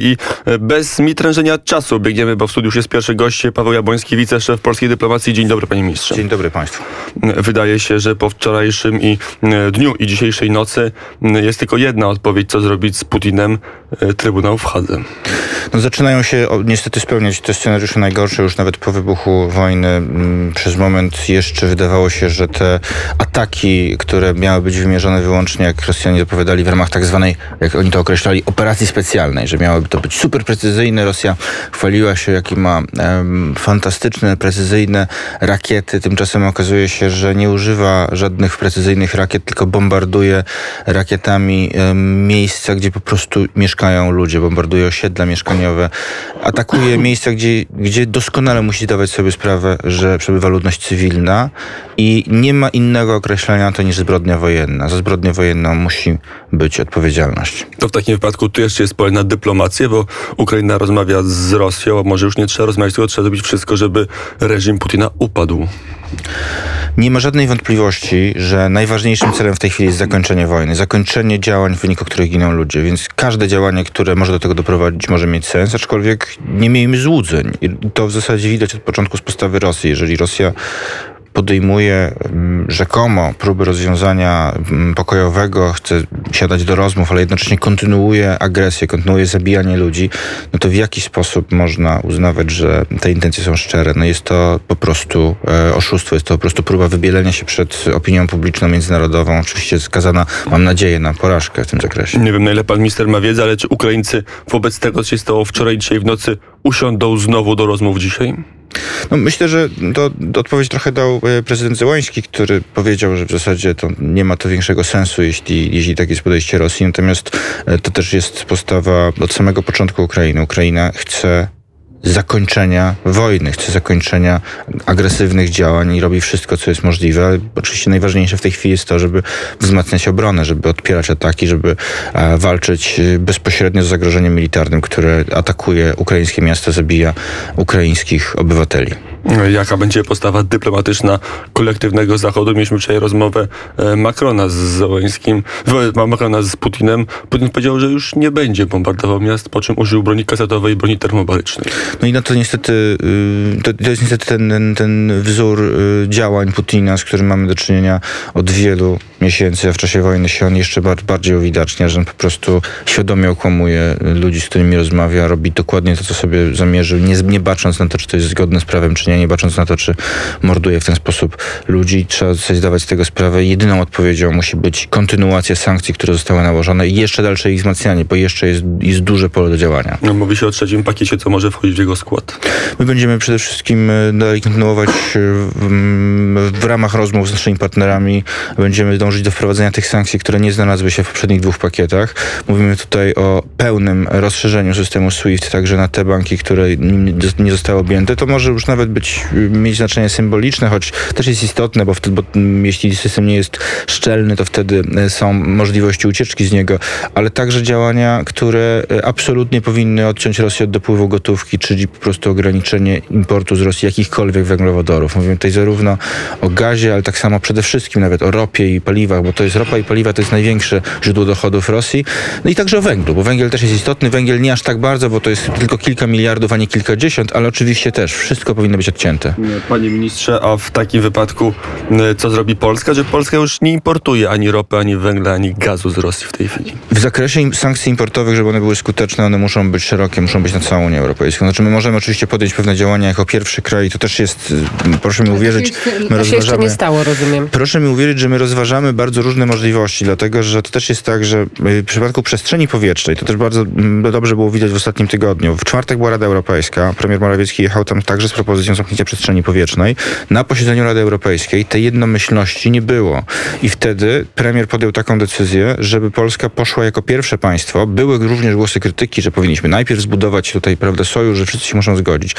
I e, bez mitrężenia czasu biegniemy, bo w studiu już jest pierwszy gość, Paweł Jabłoński, wiceszef polskiej dyplomacji. Dzień dobry, panie ministrze. Dzień dobry państwu. Wydaje się, że po wczorajszym i e, dniu i dzisiejszej nocy jest tylko jedna odpowiedź, co zrobić z Putinem, e, Trybunał w Hadze. No, zaczynają się niestety spełniać te scenariusze najgorsze już nawet po wybuchu wojny. Przez moment jeszcze wydawało się, że te ataki, które miały być wymierzone wyłącznie, jak Rosjanie zapowiadali, w ramach tak zwanej, jak oni to określali, operacji specjalnej, że miałyby to być super precyzyjne. Rosja chwaliła się, jaki ma em, fantastyczne, precyzyjne rakiety. Tymczasem okazuje się, że nie używa żadnych precyzyjnych rakiet, tylko bombarduje rakietami em, miejsca, gdzie po prostu mieszkają ludzie, bombarduje osiedla mieszkaniowe, atakuje miejsca, gdzie, gdzie doskonale musi zdawać sobie sprawę, że przebywa ludność cywilna i nie ma innego określenia to niż zbrodnia wojenna. Za zbrodnię wojenną musi być odpowiedzialność. To w takim wypadku tu jeszcze jest pole na bo Ukraina rozmawia z Rosją, a może już nie trzeba rozmawiać, tylko trzeba zrobić wszystko, żeby reżim Putina upadł. Nie ma żadnej wątpliwości, że najważniejszym celem w tej chwili jest zakończenie wojny, zakończenie działań, w wyniku których giną ludzie, więc każde działanie, które może do tego doprowadzić, może mieć sens, aczkolwiek nie miejmy złudzeń. I to w zasadzie widać od początku z postawy Rosji. Jeżeli Rosja podejmuje mm, rzekomo próby rozwiązania mm, pokojowego, chce siadać do rozmów, ale jednocześnie kontynuuje agresję, kontynuuje zabijanie ludzi, no to w jaki sposób można uznawać, że te intencje są szczere? No jest to po prostu e, oszustwo, jest to po prostu próba wybielenia się przed opinią publiczną międzynarodową, oczywiście skazana, mam nadzieję, na porażkę w tym zakresie. Nie wiem, na ile pan minister ma wiedzę, ale czy Ukraińcy wobec tego, co się stało wczoraj, dzisiaj w nocy, usiądą znowu do rozmów dzisiaj? No myślę, że to, to odpowiedź trochę dał e, prezydent Zełański, który powiedział, że w zasadzie to nie ma to większego sensu, jeśli, jeśli tak jest podejście Rosji. Natomiast e, to też jest postawa od samego początku Ukrainy. Ukraina chce zakończenia wojny, chce zakończenia agresywnych działań i robi wszystko, co jest możliwe. Oczywiście najważniejsze w tej chwili jest to, żeby wzmacniać obronę, żeby odpierać ataki, żeby e, walczyć e, bezpośrednio z zagrożeniem militarnym, które atakuje ukraińskie miasta, zabija ukraińskich obywateli. Jaka będzie postawa dyplomatyczna kolektywnego Zachodu? Mieliśmy wczoraj rozmowę e, Macrona z Zełańskim, Macrona z Putinem. Putin powiedział, że już nie będzie bombardował miast, po czym użył broni kasetowej i broni termobarycznej. No i na to niestety, y, to, jest niestety ten, ten, ten wzór y, działań Putina, z którym mamy do czynienia od wielu miesięcy, a w czasie wojny się on jeszcze bardziej uwidacznia, że on po prostu świadomie okłamuje ludzi, z którymi rozmawia, robi dokładnie to, co sobie zamierzył, nie, nie bacząc na to, czy to jest zgodne z prawem, czy nie, nie bacząc na to, czy morduje w ten sposób ludzi. Trzeba sobie zdawać z tego sprawę. Jedyną odpowiedzią musi być kontynuacja sankcji, które zostały nałożone i jeszcze dalsze ich wzmacnianie, bo jeszcze jest, jest duże pole do działania. No, mówi się o trzecim pakiecie, co może wchodzić w jego skład. My będziemy przede wszystkim e, dalej kontynuować w, w ramach rozmów z naszymi partnerami. Będziemy dążyć do wprowadzenia tych sankcji, które nie znalazły się w poprzednich dwóch pakietach. Mówimy tutaj o pełnym rozszerzeniu systemu SWIFT, także na te banki, które nie zostały objęte. To może już nawet być, mieć znaczenie symboliczne, choć też jest istotne, bo, wtedy, bo jeśli system nie jest szczelny, to wtedy e, są możliwości ucieczki z niego, ale także działania, które e, absolutnie powinny odciąć Rosję od dopływu gotówki, czyli po prostu ograniczenie importu z Rosji jakichkolwiek węglowodorów. Mówimy tutaj zarówno o gazie, ale tak samo przede wszystkim nawet o ropie i paliwach, bo to jest ropa i paliwa to jest największe źródło dochodów Rosji. No i także o węglu, bo węgiel też jest istotny. Węgiel nie aż tak bardzo, bo to jest tylko kilka miliardów, a nie kilkadziesiąt, ale oczywiście też wszystko powinno być odcięte. Panie ministrze, a w takim wypadku co zrobi Polska? Że Polska już nie importuje ani ropy, ani węgla, ani gazu z Rosji w tej chwili. W zakresie sankcji importowych, żeby one były skuteczne, one muszą być szerokie, muszą być na całą Unię Europejską. Znaczy my możemy oczywiście podjąć pewne działania jako pierwszy kraj, to też jest, proszę mi uwierzyć, my to się jeszcze nie stało, rozumiem. Proszę mi uwierzyć, że my rozważamy bardzo różne możliwości, dlatego że to też jest tak, że w przypadku przestrzeni powietrznej, to też bardzo dobrze było widać w ostatnim tygodniu. W czwartek była Rada Europejska, premier Morawiecki jechał tam także z propozycją zamknięcia przestrzeni powietrznej. Na posiedzeniu Rady Europejskiej tej jednomyślności nie było. I wtedy premier podjął taką decyzję, żeby Polska poszła jako pierwsze państwo. Były również głosy krytyki, że powinniśmy najpierw zbudować tutaj, prawda, sojusz, że wszyscy się muszą zgodzić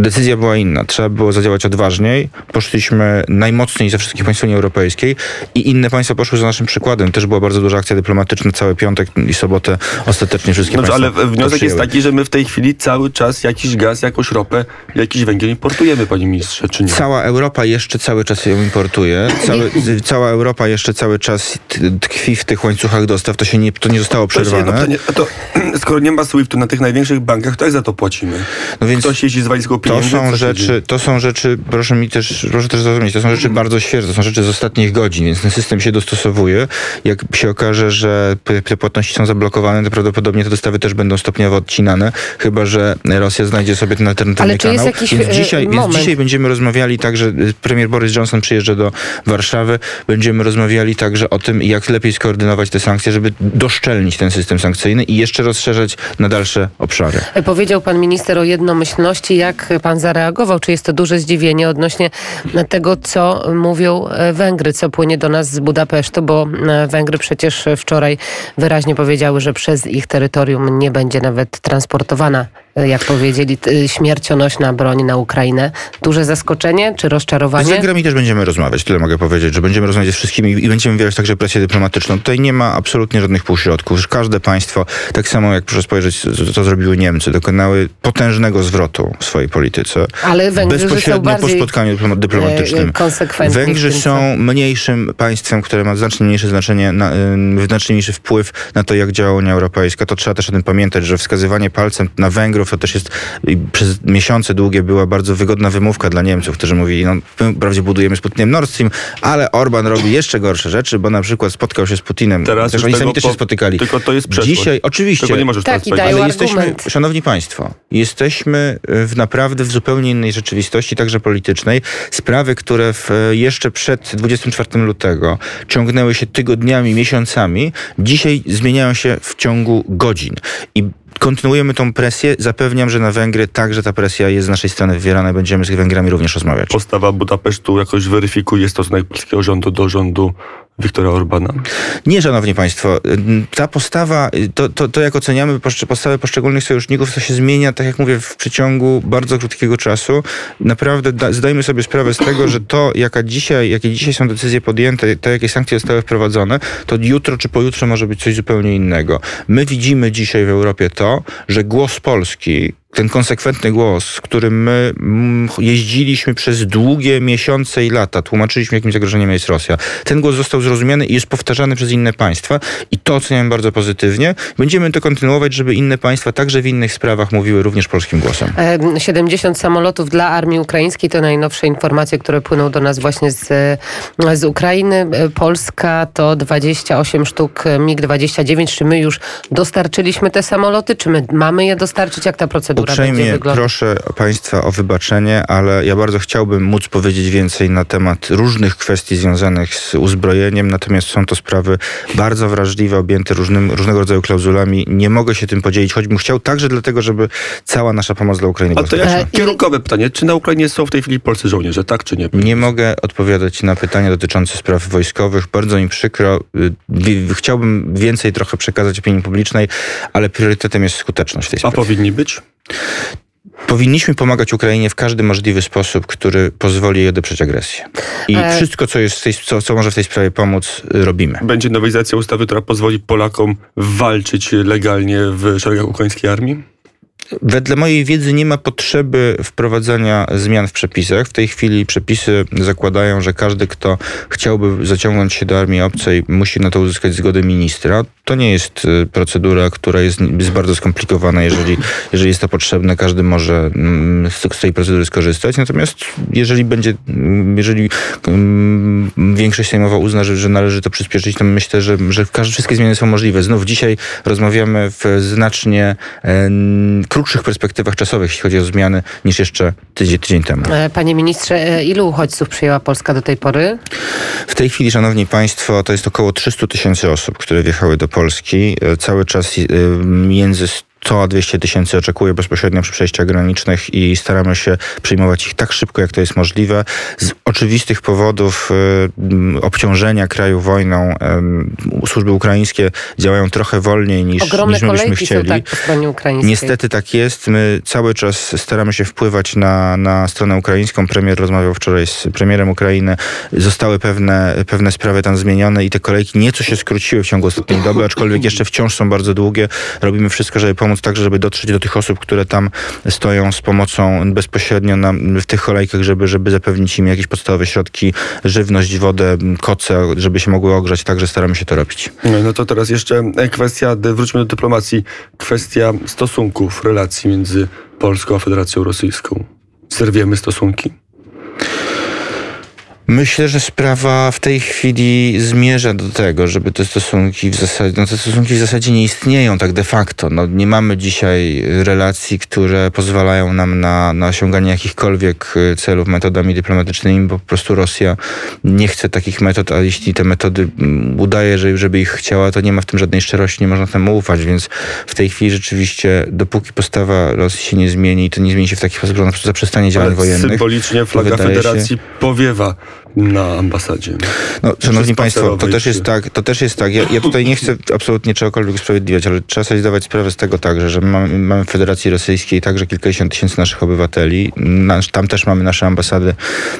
Decyzja była inna. Trzeba było zadziałać odważniej. Poszliśmy najmocniej ze wszystkich państw Unii Europejskiej i inne państwa poszły za naszym przykładem. Też była bardzo duża akcja dyplomatyczna cały piątek i sobotę. Ostatecznie wszystkie Dobrze, państwa ale wniosek jest taki, że my w tej chwili cały czas jakiś gaz, jakąś ropę, jakiś węgiel importujemy, panie ministrze, czy nie? Cała Europa jeszcze cały czas ją importuje. Cały, cała Europa jeszcze cały czas tkwi w tych łańcuchach dostaw. To się nie, to nie zostało przerwane. pytanie. A to, skoro nie ma SWIFT-u na tych największych bankach, to jak za to płacimy? No więc Ktoś jeździ z walizką To są rzeczy, to są rzeczy, proszę mi też, proszę też zrozumieć, to są rzeczy bardzo świeże, to są rzeczy z ostatnich godzin, więc ten system się dostosowuje. Jak się okaże, że te płatności są zablokowane, to prawdopodobnie te dostawy też będą stopniowo odcinane, chyba że Rosja znajdzie sobie ten alternatywny Ale czy jest kanał. jakiś, więc, e, dzisiaj, więc moment? dzisiaj będziemy rozmawiali także, y, premier Boris Johnson przyjeżdża do Warszawy, będziemy rozmawiali także o tym, jak lepiej skoordynować te sankcje, żeby doszczelnić ten system sankcyjny i jeszcze rozszerzać na dalsze obszary. Powiedział pan minister o jednomyślności. Jak pan zareagował? Czy jest to duże zdziwienie odnośnie tego, co mówią e, Węgry, co płynie do nas z Budapesztu, bo e, Węgry przecież wczoraj wyraźnie powiedziały, że przez ich terytorium nie będzie nawet transportowana, e, jak powiedzieli, śmiercionośna broń na Ukrainę. Duże zaskoczenie czy Z rozczarowanie? Węgrami też będziemy rozmawiać, tyle mogę powiedzieć, że będziemy rozmawiać z wszystkimi i będziemy wywierać także presję dyplomatyczną. Tutaj nie ma absolutnie żadnych półśrodków. Każde państwo, tak samo jak proszę spojrzeć, co- co zrobiły Niemcy, dokonały potężnego zwrotu swojej polityce. Ale Węgrzy są Bezpośrednio po bardziej spotkaniu dyploma- e, dyplomatycznym. w Węgrzy są mniejszym państwem, które ma znacznie mniejsze znaczenie, na, y, znacznie mniejszy wpływ na to, jak działa Unia Europejska. To trzeba też o tym pamiętać, że wskazywanie palcem na Węgrów to też jest przez miesiące długie była bardzo wygodna wymówka dla Niemców, którzy mówili, no my wprawdzie budujemy z Putinem Nord Stream, ale Orban robi jeszcze gorsze rzeczy, bo na przykład spotkał się z Putinem. Teraz Też oni sami też się spotykali. tylko to jest przeszłość. Dzisiaj, oczywiście. Tego nie możesz Tak, teraz i powiedzieć. dają Ale jesteśmy, szanowni państwo, jesteśmy e, w naprawdę w zupełnie innej rzeczywistości, także politycznej. Sprawy, które w, e, jeszcze przed 24 lutego ciągnęły się tygodniami, miesiącami, dzisiaj zmieniają się w ciągu godzin. I kontynuujemy tą presję. Zapewniam, że na Węgry także ta presja jest z naszej strony wywierana. Będziemy z Węgrami również rozmawiać. Postawa Budapesztu jakoś weryfikuje stosunek polskiego rządu do rządu Viktora Orbana. Nie, szanowni państwo. Ta postawa, to, to, to jak oceniamy postawę poszczególnych sojuszników, to się zmienia, tak jak mówię, w przeciągu bardzo krótkiego czasu. Naprawdę da, zdajmy sobie sprawę z tego, że to, jaka dzisiaj, jakie dzisiaj są decyzje podjęte, te, jakie sankcje zostały wprowadzone, to jutro czy pojutrze może być coś zupełnie innego. My widzimy dzisiaj w Europie to, że głos Polski, ten konsekwentny głos, którym my mm, jeździliśmy przez długie miesiące i lata, tłumaczyliśmy, jakim zagrożeniem jest Rosja. Ten głos został zrozumiany i jest powtarzany przez inne państwa i to oceniam bardzo pozytywnie. Będziemy to kontynuować, żeby inne państwa także w innych sprawach mówiły również polskim głosem. E, 70 samolotów dla armii ukraińskiej to najnowsze informacje, które płyną do nas właśnie z, e, z Ukrainy. E, Polska to 28 sztuk MiG-29. Czy my już dostarczyliśmy te samoloty? Czy my mamy je dostarczyć? Jak ta procedura będzie Uprzejmie wyglądać? proszę Państwa o wybaczenie, ale ja bardzo chciałbym móc powiedzieć więcej na temat różnych kwestii związanych z uzbrojeniem, natomiast są to sprawy bardzo wrażliwe, objęte różnym, różnego rodzaju klauzulami. Nie mogę się tym podzielić, choćbym chciał także dlatego, żeby cała nasza pomoc dla Ukrainy A była to ja E, kierunkowe pytanie. Czy na Ukrainie są w tej chwili polscy żołnierze, tak czy nie? Nie mogę odpowiadać na pytania dotyczące spraw wojskowych. Bardzo mi przykro. Y, Chciałbym więcej trochę przekazać opinii publicznej, ale priorytetem jest skuteczność w tej A sprawie. powinni być? Powinniśmy pomagać Ukrainie w każdy możliwy sposób, który pozwoli jej odeprzeć agresję. I E- wszystko, co, jest w tej, co, co może w tej sprawie pomóc, robimy. Będzie nowelizacja ustawy, która pozwoli Polakom walczyć legalnie w szeregach ukraińskiej armii? Wedle mojej wiedzy nie ma potrzeby wprowadzania zmian w przepisach. W tej chwili przepisy zakładają, że każdy, kto chciałby zaciągnąć się do armii obcej, musi na to uzyskać zgodę ministra. To nie jest y, procedura, która jest, jest bardzo skomplikowana. Jeżeli, jeżeli jest to potrzebne, każdy może mm, z, tej procedury skorzystać. Natomiast jeżeli będzie, mm, jeżeli mm, większość sejmowa uzna, że, że należy to przyspieszyć, to myślę, że, że wszystkie zmiany są możliwe. Znów dzisiaj rozmawiamy w znacznie em, krótszych perspektywach czasowych, jeśli chodzi o zmiany, niż jeszcze tydzień, tydzień temu. E, Panie ministrze, e, ilu uchodźców przyjęła Polska do tej pory? W tej chwili, szanowni państwo, to jest około 300 tysięcy osób, które wjechały do Polski. E, Cały czas między co 200 tysięcy oczekuje bezpośrednio przy przejściach granicznych i staramy się przyjmować ich tak szybko, jak to jest możliwe. Z oczywistych powodów y, obciążenia kraju wojną y, służby ukraińskie działają trochę wolniej niż, Ogromne niż my byśmy kolejki są chcieli. tak po stronie ukraińskiej. Niestety tak jest. My cały czas staramy się wpływać na, na stronę ukraińską. Premier rozmawiał wczoraj z premierem Ukrainy. Zostały pewne, pewne sprawy tam zmienione i te kolejki nieco się skróciły w ciągu ostatniej doby, aczkolwiek jeszcze wciąż są bardzo długie. Robimy wszystko, żeby pomóc także, żeby dotrzeć do tych osób, które tam stoją z pomocą bezpośrednio na, w tych kolejkach, żeby, żeby zapewnić im jakieś podstawowe środki, żywność, wodę, koce, żeby się mogły ogrzać. Także staramy się to robić. No to teraz jeszcze kwestia, wróćmy do dyplomacji, kwestia stosunków, relacji między Polską a Federacją Rosyjską. Zerwiemy stosunki? Myślę, że sprawa w tej chwili zmierza do tego, żeby te stosunki w zasadzie, no te stosunki w zasadzie nie istnieją tak de facto. No, nie mamy dzisiaj relacji, które pozwalają nam na, na osiąganie jakichkolwiek y, celów metodami dyplomatycznymi, bo po prostu Rosja nie chce takich metod, a jeśli te metody mm, udaje, że, żeby ich chciała, to nie ma w tym żadnej szczerości, nie można temu ufać, więc w tej chwili rzeczywiście, dopóki postawa Rosji się nie zmieni, to nie zmieni się w taki sposób, że ona zaprzestanie działań Ale wojennych. symbolicznie flaga wydaje się- Federacji powiewa na ambasadzie. No, szanowni Państwo, to też jest tak, to też jest tak. Ja, ja tutaj nie chcę absolutnie czegokolwiek usprawiedliwiać, ale trzeba sobie zdawać sprawę z tego także, że mamy, mamy w Federacji Rosyjskiej także kilkadziesiąt tysięcy naszych obywateli. Nasz, tam też mamy nasze ambasady,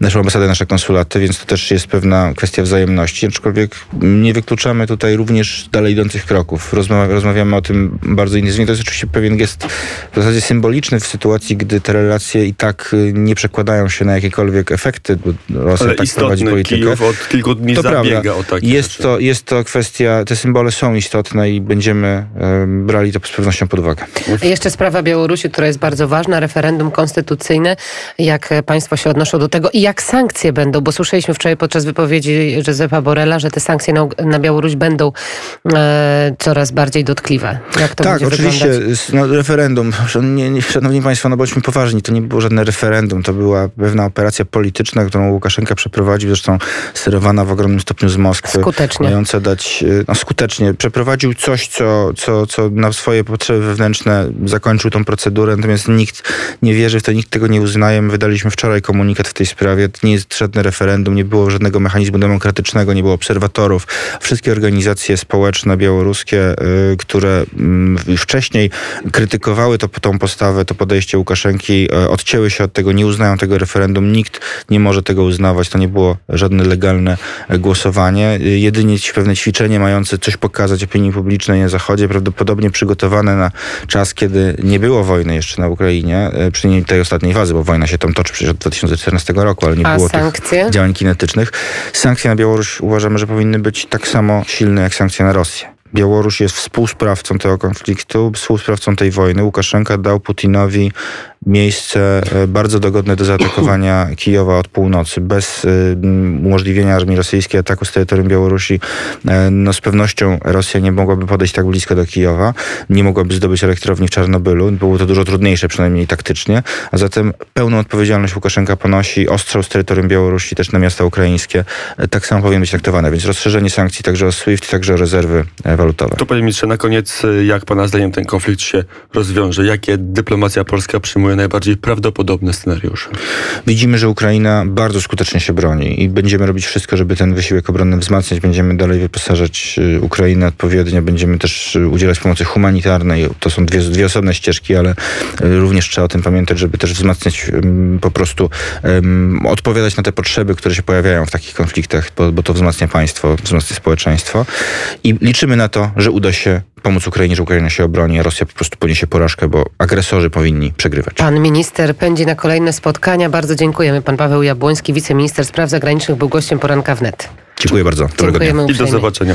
naszą ambasadę, nasze konsulaty, więc to też jest pewna kwestia wzajemności. Aczkolwiek nie wykluczamy tutaj również dalej idących kroków. Rozmawia, rozmawiamy o tym bardzo intensywnie. To jest oczywiście pewien gest w zasadzie symboliczny w sytuacji, gdy te relacje i tak y, nie przekładają się na jakiekolwiek efekty, Rosja tak prowadzi politykę. Kijów od kilku dni To zabiega prawda. o takie Jest rzeczy. to, jest to kwestia, te symbole są istotne i będziemy e, brali to z pewnością pod uwagę. Jeszcze sprawa Białorusi, która jest bardzo ważna, referendum konstytucyjne. Jak państwo się odnoszą do tego i jak sankcje będą? Bo słyszeliśmy wczoraj podczas wypowiedzi Józefa Borela, że te sankcje na, na Białoruś będą e, coraz bardziej dotkliwe. Jak to tak, będzie oczywiście, wyglądać? no, referendum. Nie, nie, szanowni Państwo, no bądźmy poważni, to nie było żadne referendum, to była pewna operacja polityczna, którą Łukaszenka przeprowadził, zresztą sterowana w ogromnym stopniu z Moskwy. Skutecznie. Mająca dać, e, no skutecznie, przeprowadził coś, co, co, co na swoje potrzeby wewnętrzne zakończył tą procedurę, natomiast nikt nie wierzy w to, nikt tego nie uznaje. My wydaliśmy wczoraj komunikat w tej sprawie. Nie jest żadne referendum, nie było żadnego mechanizmu demokratycznego, nie było obserwatorów. Wszystkie organizacje społeczne białoruskie, y, które mm, wcześniej krytykowały to, tą postawę, to podejście Łukaszenki, y, odcięły się od tego, nie uznają tego referendum. Nikt nie może tego uznawać. To nie było żadne legalne e, głosowanie. Jedynie pewne ćwiczenie mające coś pokazać opinii publicznej na Zachodzie, prawdopodobnie przygotowane na czas, kiedy nie było wojny jeszcze na Ukrainie, y, przynajmniej tej ostatniej fazy, bo wojna się tam toczy przecież od 2014 roku, ale nie A było sankcje? tych działań kinetycznych. Sankcje na Białoruś uważamy, że powinny być tak samo silne jak sankcje na Rosję. Białoruś jest współsprawcą tego konfliktu, współsprawcą tej wojny. Łukaszenka dał Putinowi miejsce e, bardzo dogodne do zaatakowania Kijowa od północy. Bez e, umożliwienia armii rosyjskiej ataku z terytorium Białorusi, e, no z pewnością Rosja nie mogłaby podejść tak blisko do Kijowa, nie mogłaby zdobyć elektrowni w Czarnobylu. Było to dużo trudniejsze, przynajmniej taktycznie. A zatem pełną odpowiedzialność Łukaszenka ponosi, ostrzał z terytorium Białorusi też na miasta ukraińskie. Tak samo powinien być traktowane, więc rozszerzenie sankcji także o SWIFT, także o rezerwy walutowe. To panie ministrze, na koniec, jak pana zdaniem ten konflikt się rozwiąże? Jakie dyplomacja polska przyjmuje najbardziej prawdopodobne scenariusze? Widzimy, że Ukraina bardzo skutecznie się broni i będziemy robić wszystko, żeby ten wysiłek obronny wzmacniać. Będziemy dalej wyposażać y, Ukrainę odpowiednio, będziemy też y, udzielać pomocy humanitarnej. To są dwie, dwie osobne ścieżki, ale y, również trzeba o tym pamiętać, żeby też wzmacniać po prostu, ym, odpowiadać na te potrzeby, które się pojawiają w takich konfliktach, bo, bo to wzmacnia państwo, wzmacnia społeczeństwo. I liczymy na to, że uda się pomóc Ukrainie, że Ukraina się obroni, a Rosja po prostu poniesie porażkę, bo agresorzy powinni przegrywać. Pan minister pędzi na kolejne spotkania. Bardzo dziękujemy. Pan Paweł Jabłoński, wiceminister spraw zagranicznych, był gościem poranka wnet. Dziękuję bardzo. Dziękujemy I do zobaczenia.